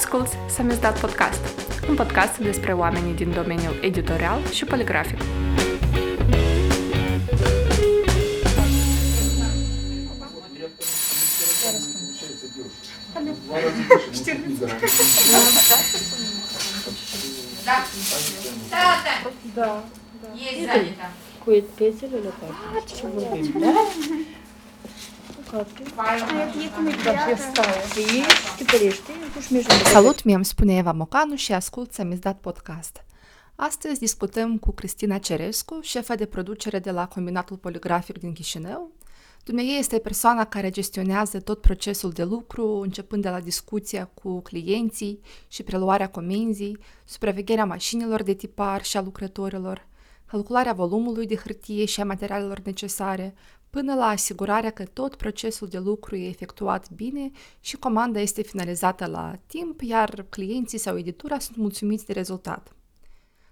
asculți Samizdat Podcast, un podcast despre oamenii din domeniul editorial și poligrafic. Да. Да, да. Да. Есть занято. Cu piețele locale. Ce vorbim, Salut, mi-am spune Eva Mocanu și ascult Samizdat Podcast. Astăzi discutăm cu Cristina Cerescu, șefa de producere de la Combinatul Poligrafic din Chișinău. Dumnezeu este persoana care gestionează tot procesul de lucru, începând de la discuția cu clienții și preluarea comenzii, supravegherea mașinilor de tipar și a lucrătorilor, calcularea volumului de hârtie și a materialelor necesare, până la asigurarea că tot procesul de lucru e efectuat bine și comanda este finalizată la timp, iar clienții sau editura sunt mulțumiți de rezultat.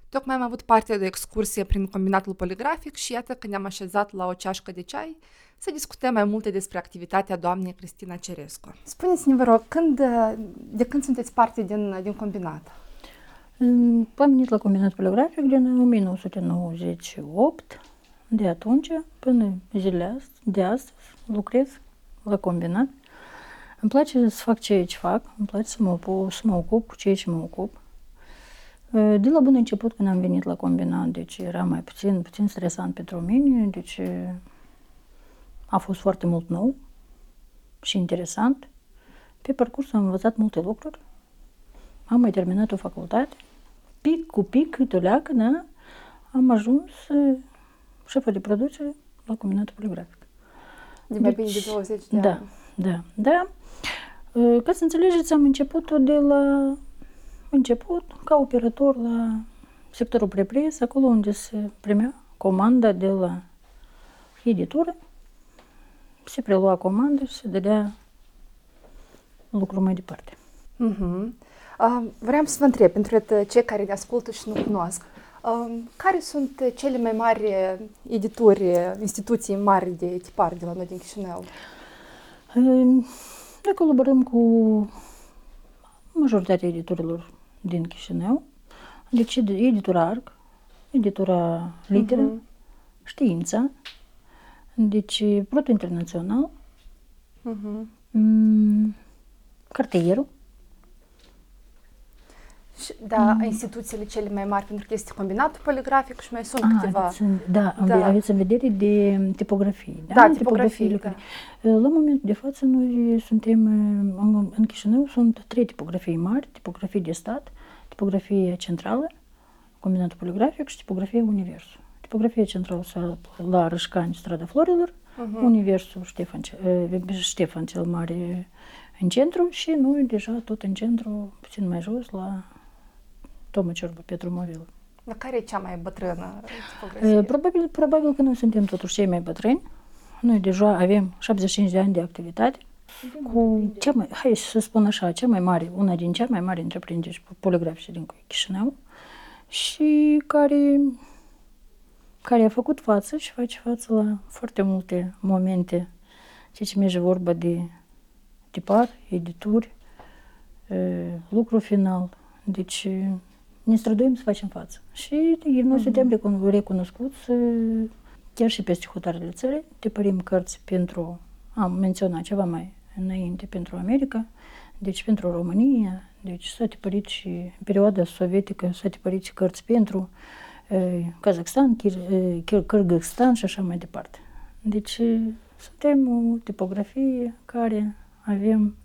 Tocmai am avut parte de o excursie prin combinatul poligrafic și iată că ne-am așezat la o ceașcă de ceai să discutăm mai multe despre activitatea doamnei Cristina Cerescu. Spuneți-ne, vă rog, când, de când sunteți parte din, din combinat? Am venit la combinat poligrafic din 1998. De atunci până zilele astea, de astăzi lucrez la combinat. Îmi place să fac ceea ce fac, îmi place să mă, ocup, să mă ocup cu ceea ce mă ocup. De la bun început când am venit la combinat, deci era mai puțin, puțin stresant pentru mine, deci a fost foarte mult nou și interesant. Pe parcurs am învățat multe lucruri. Am mai terminat o facultate. Pic cu pic, câteoleacă, da, am ajuns șefă de producere la Combinatul Poligrafic. De mai bine de 20 de da, ani. Da, da. Ca să înțelegeți, am început de la început ca operator la sectorul prepres, acolo unde se primea comanda de la editură, se prelua comanda și se dădea lucru mai departe. Uh-huh. Uh, vreau să vă întreb, pentru cei care ne ascultă și nu cunosc, uh, care sunt cele mai mari edituri, instituții mari de tipar de la noi din Chișinău? Noi colaborăm cu majoritatea editorilor din Chișinău, deci editura ARC, editura Literă, uh-huh. Știința, deci Proto Internațional, Uh-huh. mm, Cartierul, Și, da, instituțiile cele mai mari, pentru că este combinatul poligrafic și mai sunt Ah, câteva. aveți, în- da, Da. da. aveți în vedere de tipografii. Da, Da, În tipografii, tipografiile care- La momentul de față noi suntem, în, în Chișinău sunt trei tipografii mari, tipografie de stat, tipografie centrală, combinatul poligrafic și tipografie Universul. Tipografia centrală se află la Rășcani, strada Florilor, Mhm. Universul Ștefan, ce- eh, Ștefan cel Mare în centru și noi deja tot în centru, puțin mai jos, la Toma Ciorbă, Petru Movilă. Dar care e cea mai bătrână E, tipografie? Probabil, probabil că noi suntem totuși cei mai bătrâni. Noi deja avem 75 de ani de activitate cu cea mai, hai să spun așa, cea mai mare, una din cea mai mari întreprinderi poligrafice din Chișinău și care, care a făcut față și face față la foarte multe momente, ceea ce merge vorba de tipar, edituri, e, lucru final. Deci ne străduim să facem față. Și noi suntem recun- recunoscuți e, chiar și peste hotarele țării. Tipărim cărți pentru, am menționat ceva mai înainte, pentru America, deci pentru România, deci s-a tipărit și în perioada sovietică s-a tipărit și cărți pentru e, Kazakhstan, Kir- e, Kir- Kyrgyzstan și așa mai departe. Deci e, suntem o tipografie care avem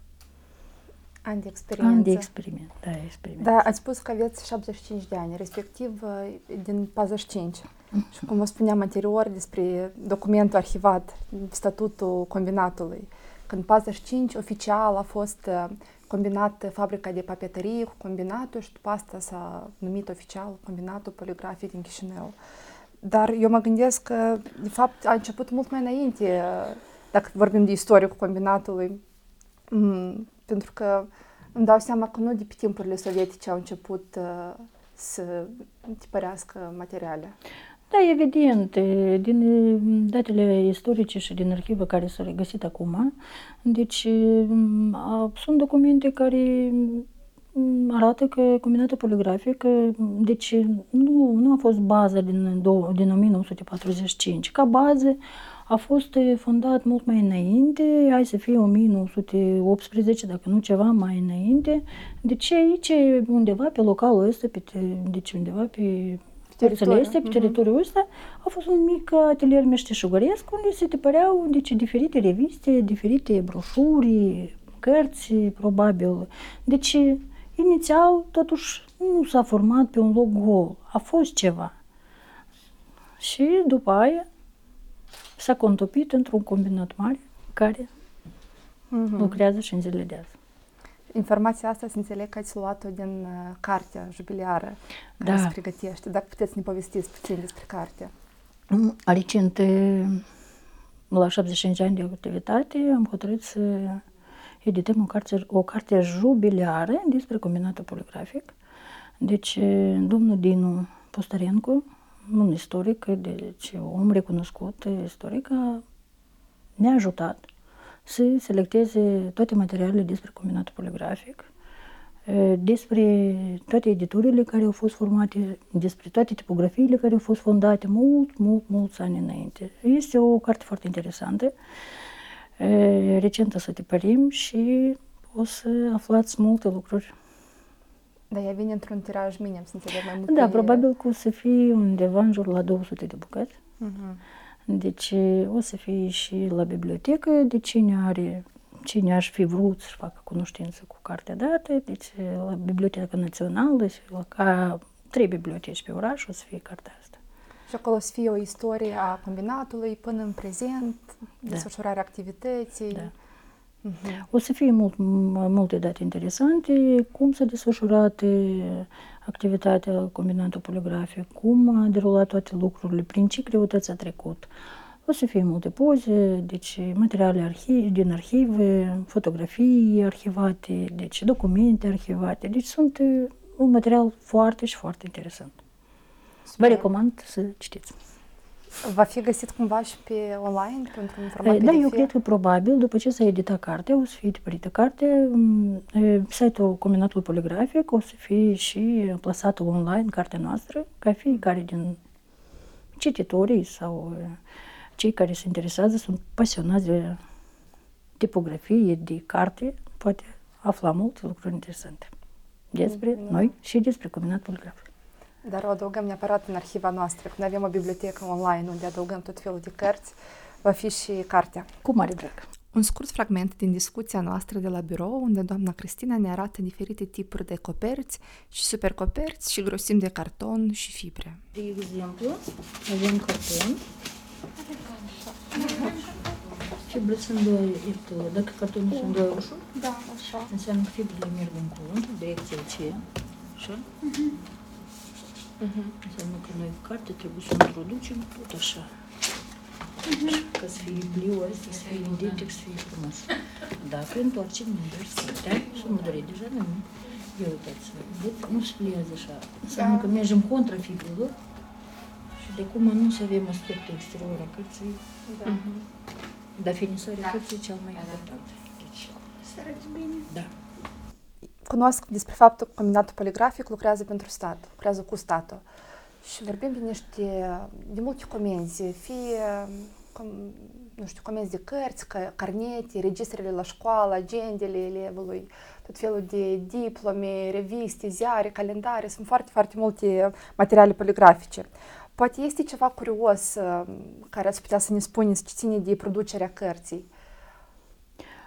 Ani de experiență. ani de experiment. Da, experiment. Da, ați spus că aveți 75 de ani, respectiv uh, din 45. Și cum vă spuneam anterior despre documentul arhivat, statutul combinatului, când 45 oficial a fost uh, combinat fabrica de papeterie cu combinatul și după asta s-a numit oficial combinatul poligrafic din Chișinău. Dar eu mă gândesc că, de fapt, a început mult mai înainte, uh, dacă vorbim de istoricul combinatului, Mm, pentru că îmi dau seama că nu de pe timpurile sovietice au început uh, să tipărească materiale. Da, evident, e, din e, datele istorice și din arhivă care s-au regăsit acum, deci m, a, sunt documente care mm, arată că combinatul poligrafic, deci nu, nu a fost baza din, din 1945. Ca bază a fost fondat mult mai înainte, hai să fie 1918, dacă nu ceva mai înainte. Deci aici, undeva pe localul ăsta, pe, deci undeva pe teritoriul este, pe teritoriul ăsta, a fost un mic atelier meșteșugăresc unde se tipăreau deci, diferite reviste, diferite broșuri, cărți, probabil. Deci, inițial, totuși, nu s-a format pe un loc gol. A fost ceva. Și după aia s-a contopit într-un combinat mare care uh-huh. lucrează și în zilele de azi. Informația asta se înțeleg că ați luat-o din uh, cartea jubiliară care da. se pregătește. Dacă puteți să ne povestiți puțin despre carte. Recent, la 75 ani de activitate, am hotărât să edităm o carte, o carte jubiliară despre combinatul poligrafic. Deci, domnul Dinu Postarencu, un istoric, deci om recunoscut istoric, ne-a ajutat să selecteze toate materialele despre combinatul poligrafic, despre toate editurile care au fost formate, despre toate tipografiile care au fost fondate mult, mult, mulți ani înainte. Este o carte foarte interesantă. Recent o să tipărim și o să aflați multe lucruri. Dar ea vine într-un tiraj minim, să înțeleg mai multe... Da, probabil că o să fie undeva în jur la 200 de bucăți. Uh-huh. Deci o să fie și la bibliotecă, de cine are, cine aș fi vrut să facă cunoștință cu cartea dată, deci la Biblioteca Națională și la ca trei biblioteci pe oraș o să fie cartea asta. Și acolo o să fie o istorie a combinatului până în prezent, da. desfășurarea activității. Da. Uh-huh. O să fie mult, multe date interesante, cum s-a desfășurat activitatea combinatului poligrafic, cum a derulat toate lucrurile, prin ce greutăți a trecut. O să fie multe poze, deci materiale arhi- din arhive, fotografii arhivate, deci documente arhivate. Deci sunt un material foarte și foarte interesant. Super. Vă recomand să citiți. Va fi găsit cumva și pe online pentru un format Da, eu cred că probabil, după ce s-a editat cartea, o să fie tipărită carte, mm, site-ul Combinatul Poligrafic o să fie și plasată online, cartea noastră, ca fiecare din cititorii sau cei care se interesează, sunt pasionați de tipografie, de carte, poate afla multe lucruri interesante despre mm, noi și despre Combinatul Poligrafic. Dar o adăugăm neapărat în arhiva noastră. Când avem o bibliotecă online unde adăugăm tot felul de cărți, va fi și cartea. Cu mare drag. Un scurt fragment din discuția noastră de la birou, unde doamna Cristina ne arată diferite tipuri de coperți și supercoperți și grosimi de carton și fibre. De exemplu, avem carton. Fibre sunt două, dacă cartonul sunt două roșu, da, așa. înseamnă că fibrele merg încolo, direcția aceea, așa. Uh-huh. Uh-huh. Că carte trebuie să introducem tot așa. Uh-huh. Să fie pliu să fie identic, să fie frumos. Dacă întoarcem da? Să mă dore deja, nu? Eu uitați, nu se pliază așa. Înseamnă că mergem contra fibrelor și de cum nu să avem aspectul exterior a cărții. Da. Uh-huh. Dar finisarea cărții e cel mai important. Deci, să arăți bine. Da cunosc despre faptul că combinatul poligrafic lucrează pentru stat, lucrează cu statul. Și vorbim de niște, de multe comenzi, fie, com, nu știu, comenzi de cărți, carnete, registrele la școală, agendele elevului, tot felul de diplome, reviste, ziare, calendare, sunt foarte, foarte multe materiale poligrafice. Poate este ceva curios care ați putea să ne spuneți ce ține de producerea cărții.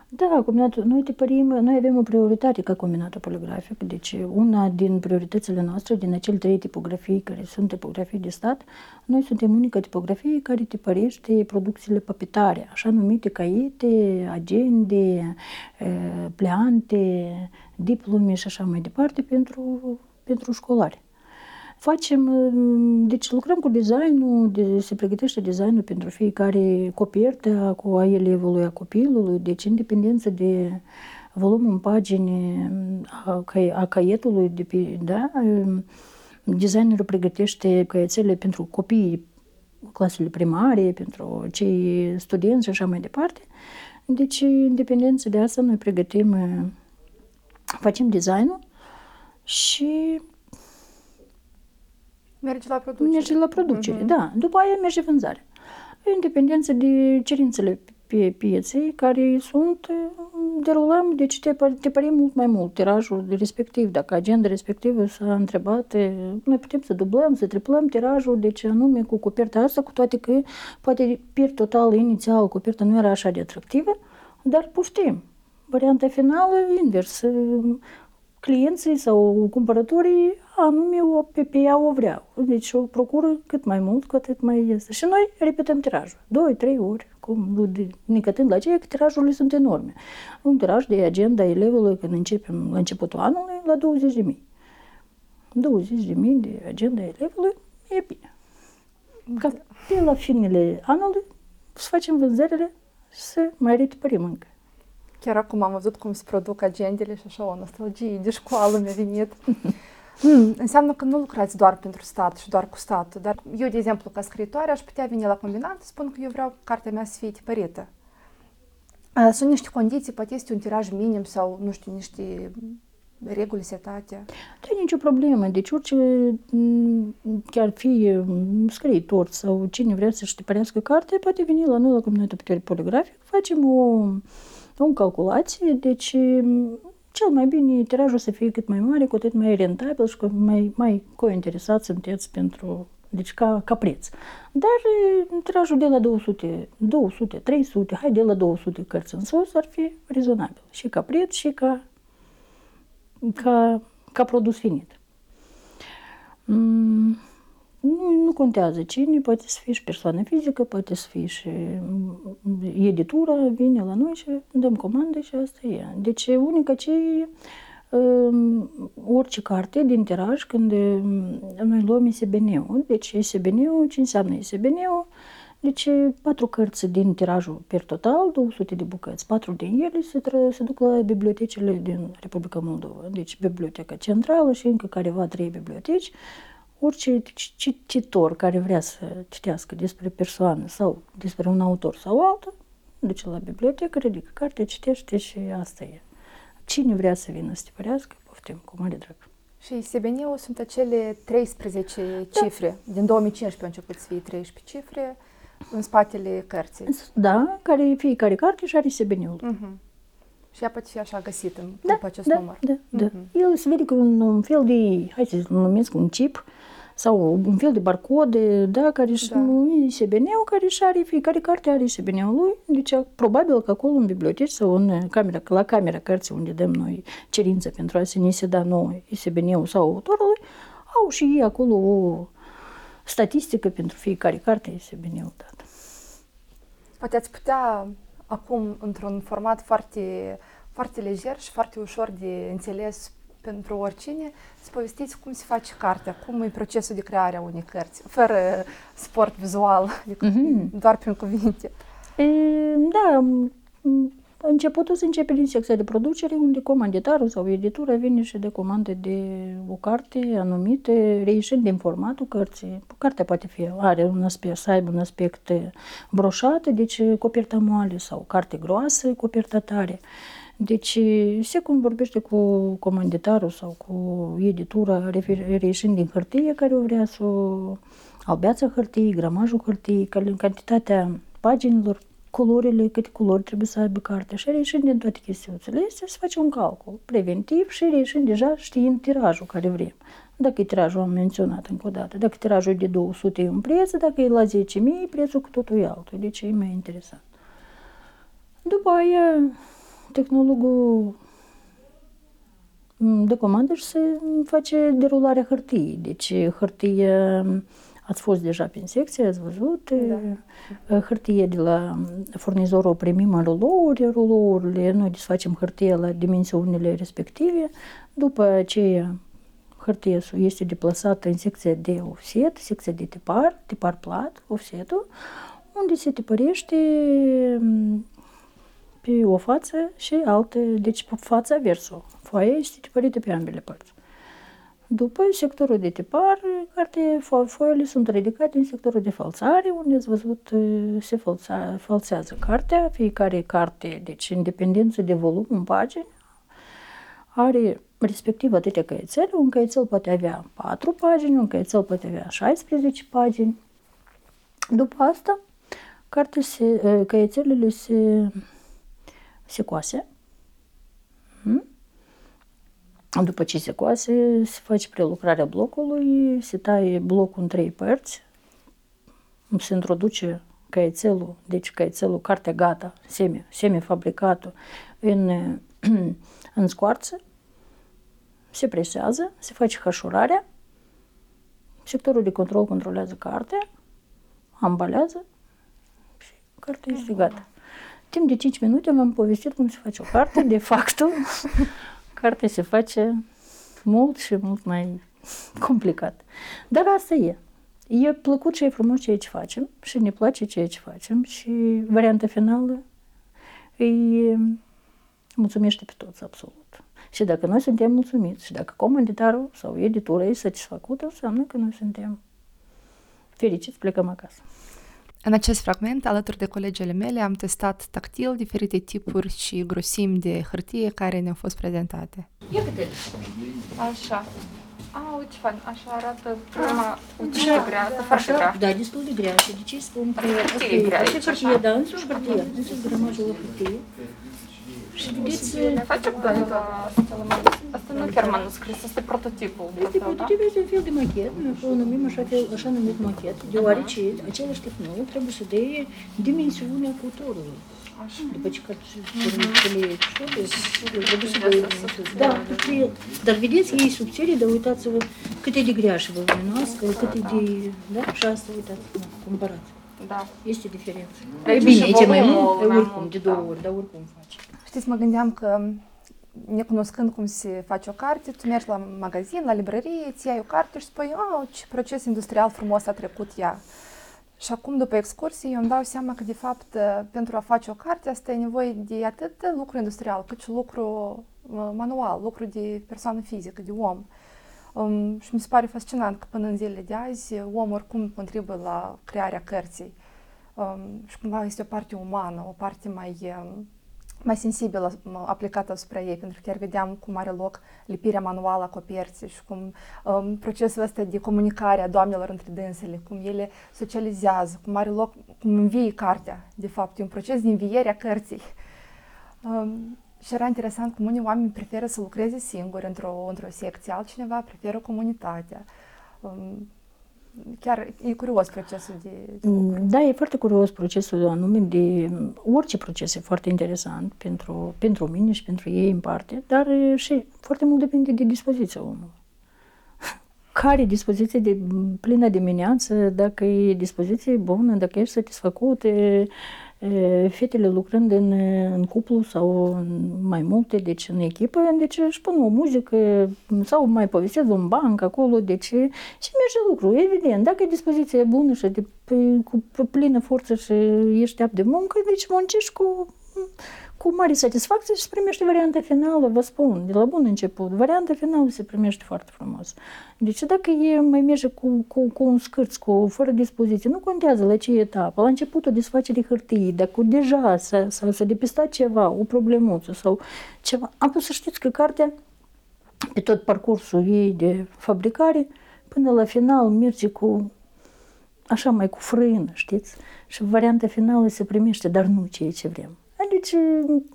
Da, combinatul, noi tipărim, noi avem o prioritate ca combinatul poligrafic, deci una din prioritățile noastre, din acele trei tipografii care sunt tipografii de stat, noi suntem unica tipografie care tipărește producțiile papetare, așa numite caiete, agende, pleante, diplome și așa mai departe pentru, pentru școlari. Facem, deci lucrăm cu designul, de, se pregătește designul pentru fiecare copertă cu a elevului, a copilului, deci independență de volumul în pagini a, a caietului, de pe, da, designerul pregătește caietele pentru copii clasele primare, pentru cei studenți și așa mai departe. Deci, independență de asta, noi pregătim, facem designul și Merge la producere. merge la producere, Mhm. da. După aia merge vânzarea. În dependență de cerințele pe pieței care sunt, derulăm, deci te, te părim mult mai mult tirajul respectiv. Dacă agenda respectivă s-a întrebat, e, noi putem să dublăm, să triplăm tirajul, deci anume cu coperta asta, cu toate că poate per total inițial coperta nu era așa de atractivă, dar poftim. Varianta finală, invers, clienții sau cumpărătorii anume o, pe, pe ea o vreau. Deci o procură cât mai mult, cu atât mai este. Și noi repetăm tirajul. Doi, trei ori, cum, necătând la aceea că tirajurile sunt enorme. Un tiraj de agenda elevului când începem la începutul anului la 20 de mii. 20 de mii de agenda elevului e bine. Ca pe la finele anului să facem vânzările să mai retipărim încă. Chiar acum am văzut cum se produc agendele și așa o nostalgie de școală mi-a venit. Mm, înseamnă că nu lucrați doar pentru stat și doar cu statul, dar eu, de exemplu, ca scriitoare, aș putea veni la combinat să spun că eu vreau cartea mea să fie tipărită. Uh, Sunt niște condiții, poate este un tiraj minim sau, nu știu, niște reguli setate. Nu e nicio problemă. Deci orice, m, chiar fie m, scriitor sau cine vrea să-și tipărească carte, poate veni la noi la Combinatul Putere Poligrafic. Facem o, o calculație, deci m, cel mai bine tirajul să fie cât mai mare, cu atât mai rentabil și cu mai, mai cointeresat sunteți pentru deci ca, ca preț. Dar e, tirajul de la 200, 200, 300, hai de la 200 cărți în sus ar fi rezonabil. Și ca preț și ca ca, ca produs finit. Mm, nu, nu contează cine, poate să fie și persoană fizică, poate să fie și mm, editura, vine la noi și dăm comandă și asta e. Deci unica ce um, orice carte din tiraj, când um, noi luăm ISBN-ul, deci ISBN-ul, ce înseamnă ISBN-ul? Deci patru cărți din tirajul per total, 200 de bucăți, patru din ele se, tră, se duc la bibliotecile din Republica Moldova, deci Biblioteca Centrală și încă careva trei biblioteci. Orice cititor care vrea să citească despre persoană sau despre un autor sau altul, duce la bibliotecă, ridică cartea, citește și asta e. Cine vrea să vină să tipărească, poftim, cu mare drag. Și ISBN-ul sunt acele 13 cifre. Din 2015 au început să fie 13 cifre în spatele cărții. Da, care fiecare carte și are ISBN-ul. Mhm. Și ea poate fi așa găsită Da, după acest da, număr. da, da. Mhm. El se vede că un, un fel de, hai să numesc un chip, sau un fel de barcode, da, care și Da. nu e ISBN-ul, care și are, fiecare carte are ISBN-ul lui, deci probabil că acolo în biblioteci sau în camera, la camera cărții unde dăm noi cerință pentru a se ni se da nouă ISBN-ul sau autorului, au și ei acolo o statistică pentru fiecare carte ISBN-ul dat. Poate ați putea acum, într-un format foarte, foarte lejer și foarte ușor de înțeles pentru oricine, să povestiți cum se face cartea, cum e procesul de creare a unei cărți, fără sport vizual, adică Mhm. doar prin cuvinte. E, da, m, începutul se începe din secția de producere, unde comanditarul sau editura vine și de comandă de o carte anumită, reieșind din formatul cărții. Cartea poate fi, are un aspect, să aibă un aspect broșat, deci coperta moale, sau carte groasă, coperta tare. Deci se cum vorbește cu comanditarul sau cu editura, refer- reieșind din hârtie care o vrea să o albeața hârtiei, gramajul hârtiei, cal- cantitatea paginilor, culorile, câte culori trebuie să aibă cartea și reieșind din toate chestiunile astea, se face un calcul preventiv și reieșind deja știind tirajul care vrem. Dacă e tirajul, am menționat încă o dată, dacă tirajul e de 200 e un preț, dacă e la 10.000, prețul cu totul e altul, deci e mai interesant. După aia, tehnologul de comandă și se face derularea hârtiei. Deci hârtie, ați fost deja prin secție, ați văzut, da. hârtie de la furnizor o primim în rulouri, rulourile, noi desfacem hârtie la dimensiunile respective, după aceea hârtia este deplasată în secția de offset, secția de tipar, tipar plat, offsetul, unde se tipărește pe o față și altă, deci pe fața versul. Foaia este tipărită pe ambele părți. După sectorul de tipar, carte, fo- foile sunt ridicate în sectorul de falțare, unde ați văzut se falța, falțează cartea, fiecare carte, deci în dependență de volum în pagini, are respectiv atâtea căiețele. Un căiețel poate avea 4 pagini, un căiețel poate avea 16 pagini. După asta, carte se, ă, căiețelele se, se coase. Hmm? După ce se coase, se face prelucrarea blocului, se taie blocul în trei părți, se introduce căiețelul, deci căiețelul, cartea gata, semi, semi-fabricatul, în, în scoarță, se presează, se face hășurarea, sectorul de control controlează cartea, ambalează și cartea este gata. Timp de 5 minute m-am povestit cum se face o carte, de fapt, cartea se face mult și mult mai complicat. Dar asta e. E plăcut și e frumos ceea ce facem și ne place ceea ce facem și varianta finală îi mulțumește pe toți, absolut. Și dacă noi suntem mulțumiți și dacă comanditarul sau editura e satisfăcută, înseamnă că noi suntem fericiți, plecăm acasă. În acest fragment, alături de colegele mele, am testat tactil diferite tipuri și grosimi de hârtie care ne-au fost prezentate. Ia câte? Așa. A, uite ce fain, așa arată prima, uite ce grea, arată foarte grea. Da, destul de grea. Și de ce spun că asta Hârtie grea asta e aici, hârtie, așa. da, însuși hârtie, însuși gramajul la hârtie. Și vedeți, Ne face pe asta, asta nu chiar manuscris, asta e prototipul. Este propriu, da? prototip, este un fel de machet, noi o numim așa, fel, așa numit machet, deoarece același tehnolog trebuie să dea dimensiunea autorului. Așa. După ce carte și le trebuie să dea dimensiune. Da, trebuie, dar vedeți, ei subțire, dar uitați-vă cât e de grea și vă luminoscă, cât e de... Da? Și asta, uitați, da, comparați. Da. Este diferență. Deci E bine, și e ce mai volumul mult, e mai oricum, mult, de da. două ori, dar oricum face. Știți, mă gândeam că necunoscând cum se face o carte, tu mergi la magazin, la librărie, îți iei o carte și spui, oh, ce proces industrial frumos a trecut ea. Și acum, după excursie, eu îmi dau seama că, de fapt, pentru a face o carte, asta e nevoie de atât de lucru industrial, cât și lucru uh, manual, lucru de persoană fizică, de om. Um, și mi se pare fascinant că până în zilele de azi, omul oricum contribuie la crearea cărții. Um, și cumva este o parte umană, o parte mai, um, mai sensibilă m- aplicată asupra ei, pentru că chiar vedeam cum are loc lipirea manuală a coperții și cum um, procesul ăsta de comunicare a doamnelor între dânsele, cum ele socializează, cum are loc, cum învie cartea, de fapt, e un proces de înviere a cărții. Um, și era interesant cum unii oameni preferă să lucreze singuri într-o, într-o secție, altcineva preferă comunitatea. Um, chiar e curios procesul de, de lucru. Da, e foarte curios procesul anume de orice proces e foarte interesant pentru, pentru mine și pentru ei în parte, dar e, și foarte mult depinde de dispoziția omului. Care e dispoziție de plină dimineață, dacă e dispoziție bună, dacă ești satisfăcut, e, e, fetele lucrând în, în cuplu sau în mai multe, deci în echipă, deci își pun o muzică sau mai povestesc un banc acolo, deci și merge lucru, evident. Dacă e dispoziția bună și de, pe, cu pe plină forță și ești ap de muncă, deci muncești cu, cu mare satisfacție și se primește varianta finală, vă spun, de la bun început. Varianta finală se primește foarte frumos. Deci dacă e mai merge cu, cu, cu un scârț, cu, fără dispoziție, nu contează la ce etapă, la începutul desfacerii hârtii, dacă deja s-a, s-a, s-a depistat ceva, o problemuță sau ceva. Am pus să știți că cartea, pe tot parcursul ei de fabricare, până la final merge cu așa mai cu frână, știți? Și varianta finală se primește, dar nu ceea ce vrem. Adică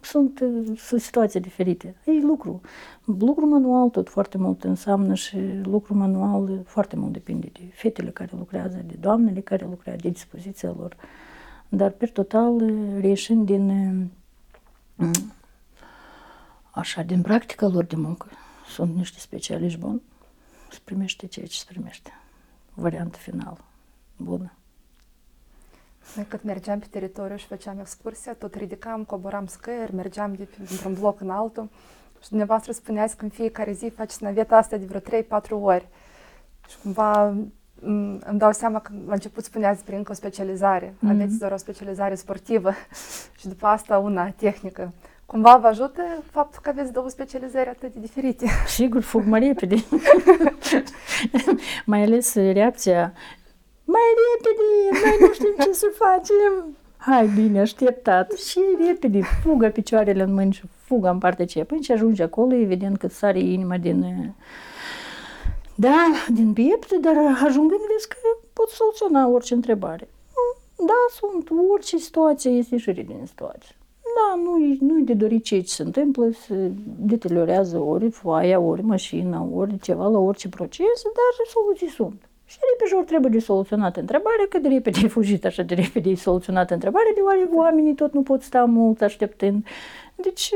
sunt, sunt situații diferite. E lucru. Lucru manual tot foarte mult înseamnă și lucru manual foarte mult depinde de fetele care lucrează, de doamnele care lucrează, de dispoziția lor. Dar, per total, reieșind din așa, din practica lor de muncă, sunt niște specialiști buni, se primește ceea ce se primește. Varianta finală. Bună. Noi cât mergeam pe teritoriu și făceam excursia, tot ridicam, coboram scări, mergeam de, dintr-un bloc în altul și dumneavoastră spuneați că în fiecare zi faceți naveta asta de vreo 3-4 ori. Și cumva m, îmi dau seama că la început spuneați prin o specializare. Mhm. Aveți doar o specializare sportivă și după asta una tehnică. Cumva vă ajută faptul că aveți două specializări atât de diferite. Sigur, fug mai repede. mai ales reacția mai repede, noi nu știm ce să facem. Hai bine, așteptat. Și repede, fugă picioarele în mâini și fuga în partea aceea. Până ce ajungi acolo, evident că îți sare inima din, uh, da, din piept, dar ajungând vezi că poți soluționa orice întrebare. Da, sunt, orice situație este ieșire din situație. Da, nu-i, nu-i de dorit ce se întâmplă, se deteriorează ori foaia, ori mașina, ori ceva la orice proces, dar soluții sunt. Și repede ori trebuie de soluționat întrebarea, că de repede ai fugit așa de repede ai soluționat întrebarea, deoarece oamenii tot nu pot sta mult așteptând. Deci,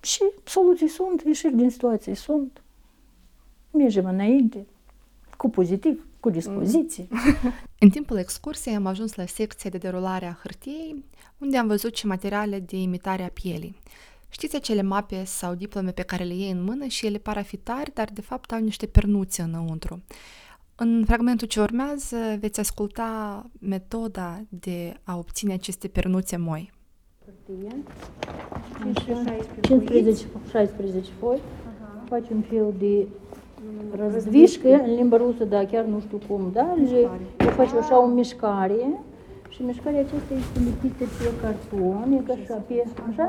și soluții sunt, ieșiri din situații sunt. Mergem înainte, cu pozitiv, cu dispoziție. În timpul excursiei am ajuns la secția de derulare a hârtiei, unde am văzut și materiale de imitare a pielii. Știți acele mape sau diplome pe care le iei în mână și ele par a fi tari, dar de fapt au niște pernuțe înăuntru. În fragmentul ce urmează veți asculta metoda de a obține aceste pernuțe moi. 15, 16 foi, faci un fel de răzvișcă în limba rusă, da, chiar nu știu cum, da, și faci așa o mișcare și mișcarea aceasta este lipită pe carton, e ca așa, pe, așa, da?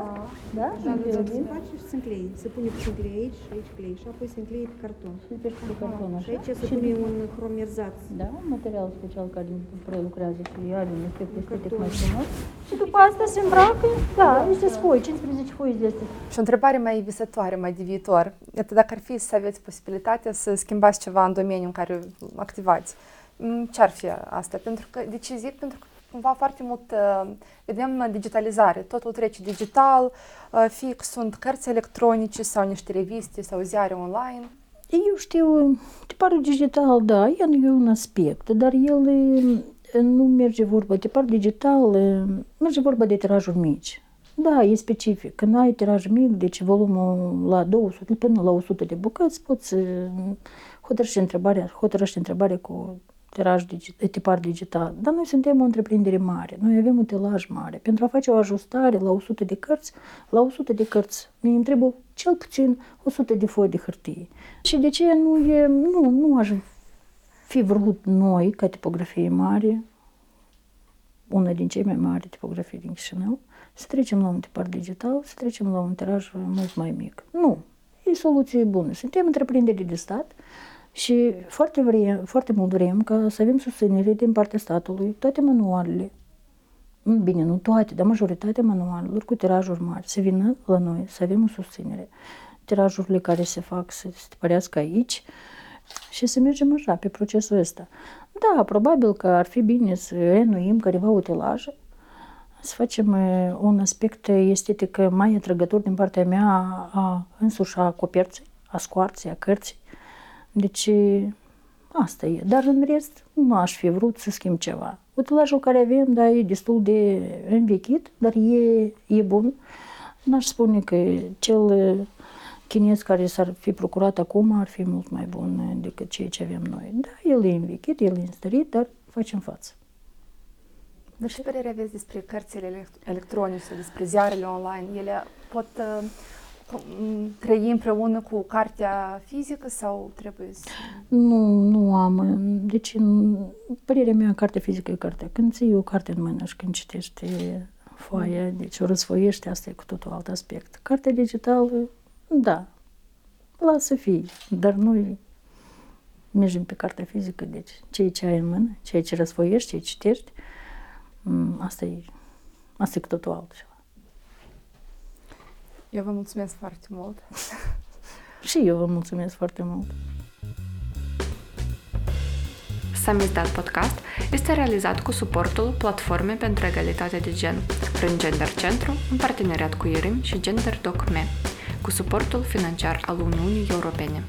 Da, În da, fel da, de- se face și se încleie. Se pune puțin clay aici și aici clay și apoi se încleie pe carton. Și lipește pe carton, Și așa. aici se Și pune un cromerzat. Da, un material special care prelucrează și are un efect estetic mai carton. frumos. Și după asta se îmbracă, da, niște foi, 15 foi de astea. Și o întrebare mai visătoare, mai de viitor. Iată, dacă ar fi să aveți posibilitatea să schimbați ceva în domeniul în care activați, m, ce ar fi asta? Pentru că, de ce zic? Pentru că cumva foarte mult uh, vedem digitalizare, totul trece digital, uh, fie că sunt cărți electronice sau niște reviste sau ziare online. Eu știu, tiparul digital, da, el e un aspect, dar el e, nu merge vorba, tipar digital e, merge vorba de tirajuri mici. Da, e specific. Când ai tiraj mic, deci volumul la 200 până la 100 de bucăți, poți e, hotărăște întrebarea, hotărăște întrebarea cu tiraj digi- tipar digital. Dar noi suntem o întreprindere mare, noi avem un telaj mare. Pentru a face o ajustare la 100 de cărți, la 100 de cărți, mi îmi trebuie cel puțin 100 de foi de hârtie. Și de ce nu e, nu, nu aș fi vrut noi, ca tipografie mare, una din cei mai mari tipografii din Chișinău, să trecem la un tipar digital, să trecem la un tiraj mult mai mic. Nu, e soluție bună. Suntem întreprinderi de stat și foarte, vrem, foarte mult vrem ca să avem susținere din partea statului, toate manualele, bine, nu toate, dar majoritatea manualelor cu tirajuri mari, să vină la noi, să avem o susținere. Tirajurile care se fac să se tipărească aici și să mergem așa pe procesul ăsta. Da, probabil că ar fi bine să renuim careva utilaje, să facem eh, un aspect estetic mai atrăgător din partea mea a însuși a coperței, a scoarței, a cărții. Deci asta e. Dar în rest nu aș fi vrut să schimb ceva. Utilajul care avem, da, e destul de învechit, dar e, e bun. N-aș spune că cel eh, chinez care s-ar fi procurat acum ar fi mult mai bun eh, decât ceea ce avem noi. Da, el e învechit, el e înstărit, dar facem față. Dar ce părere aveți despre cărțile elect- electronice, despre ziarele online? Ele pot uh, m, trăi împreună cu cartea fizică sau trebuie să... Nu, nu am. Deci, în părerea mea, cartea fizică e cartea. Când ții o carte în mână și când citești foaia, deci o răsfoiești, asta e cu totul alt aspect. Cartea digitală, da, lasă să fie, dar noi mergem pe cartea fizică, deci ceea ce ai în mână, ceea ce răsfoiești, ceea ce citești, m, asta e, asta e cu totul altceva. Eu vă mulțumesc foarte mult. Și eu vă mulțumesc foarte mult. Samizdat Podcast este realizat cu suportul Platformei pentru Egalitate de Gen prin Gender Centru în parteneriat cu IRIM și Gender Doc Me, cu suportul financiar al Uniunii Europene.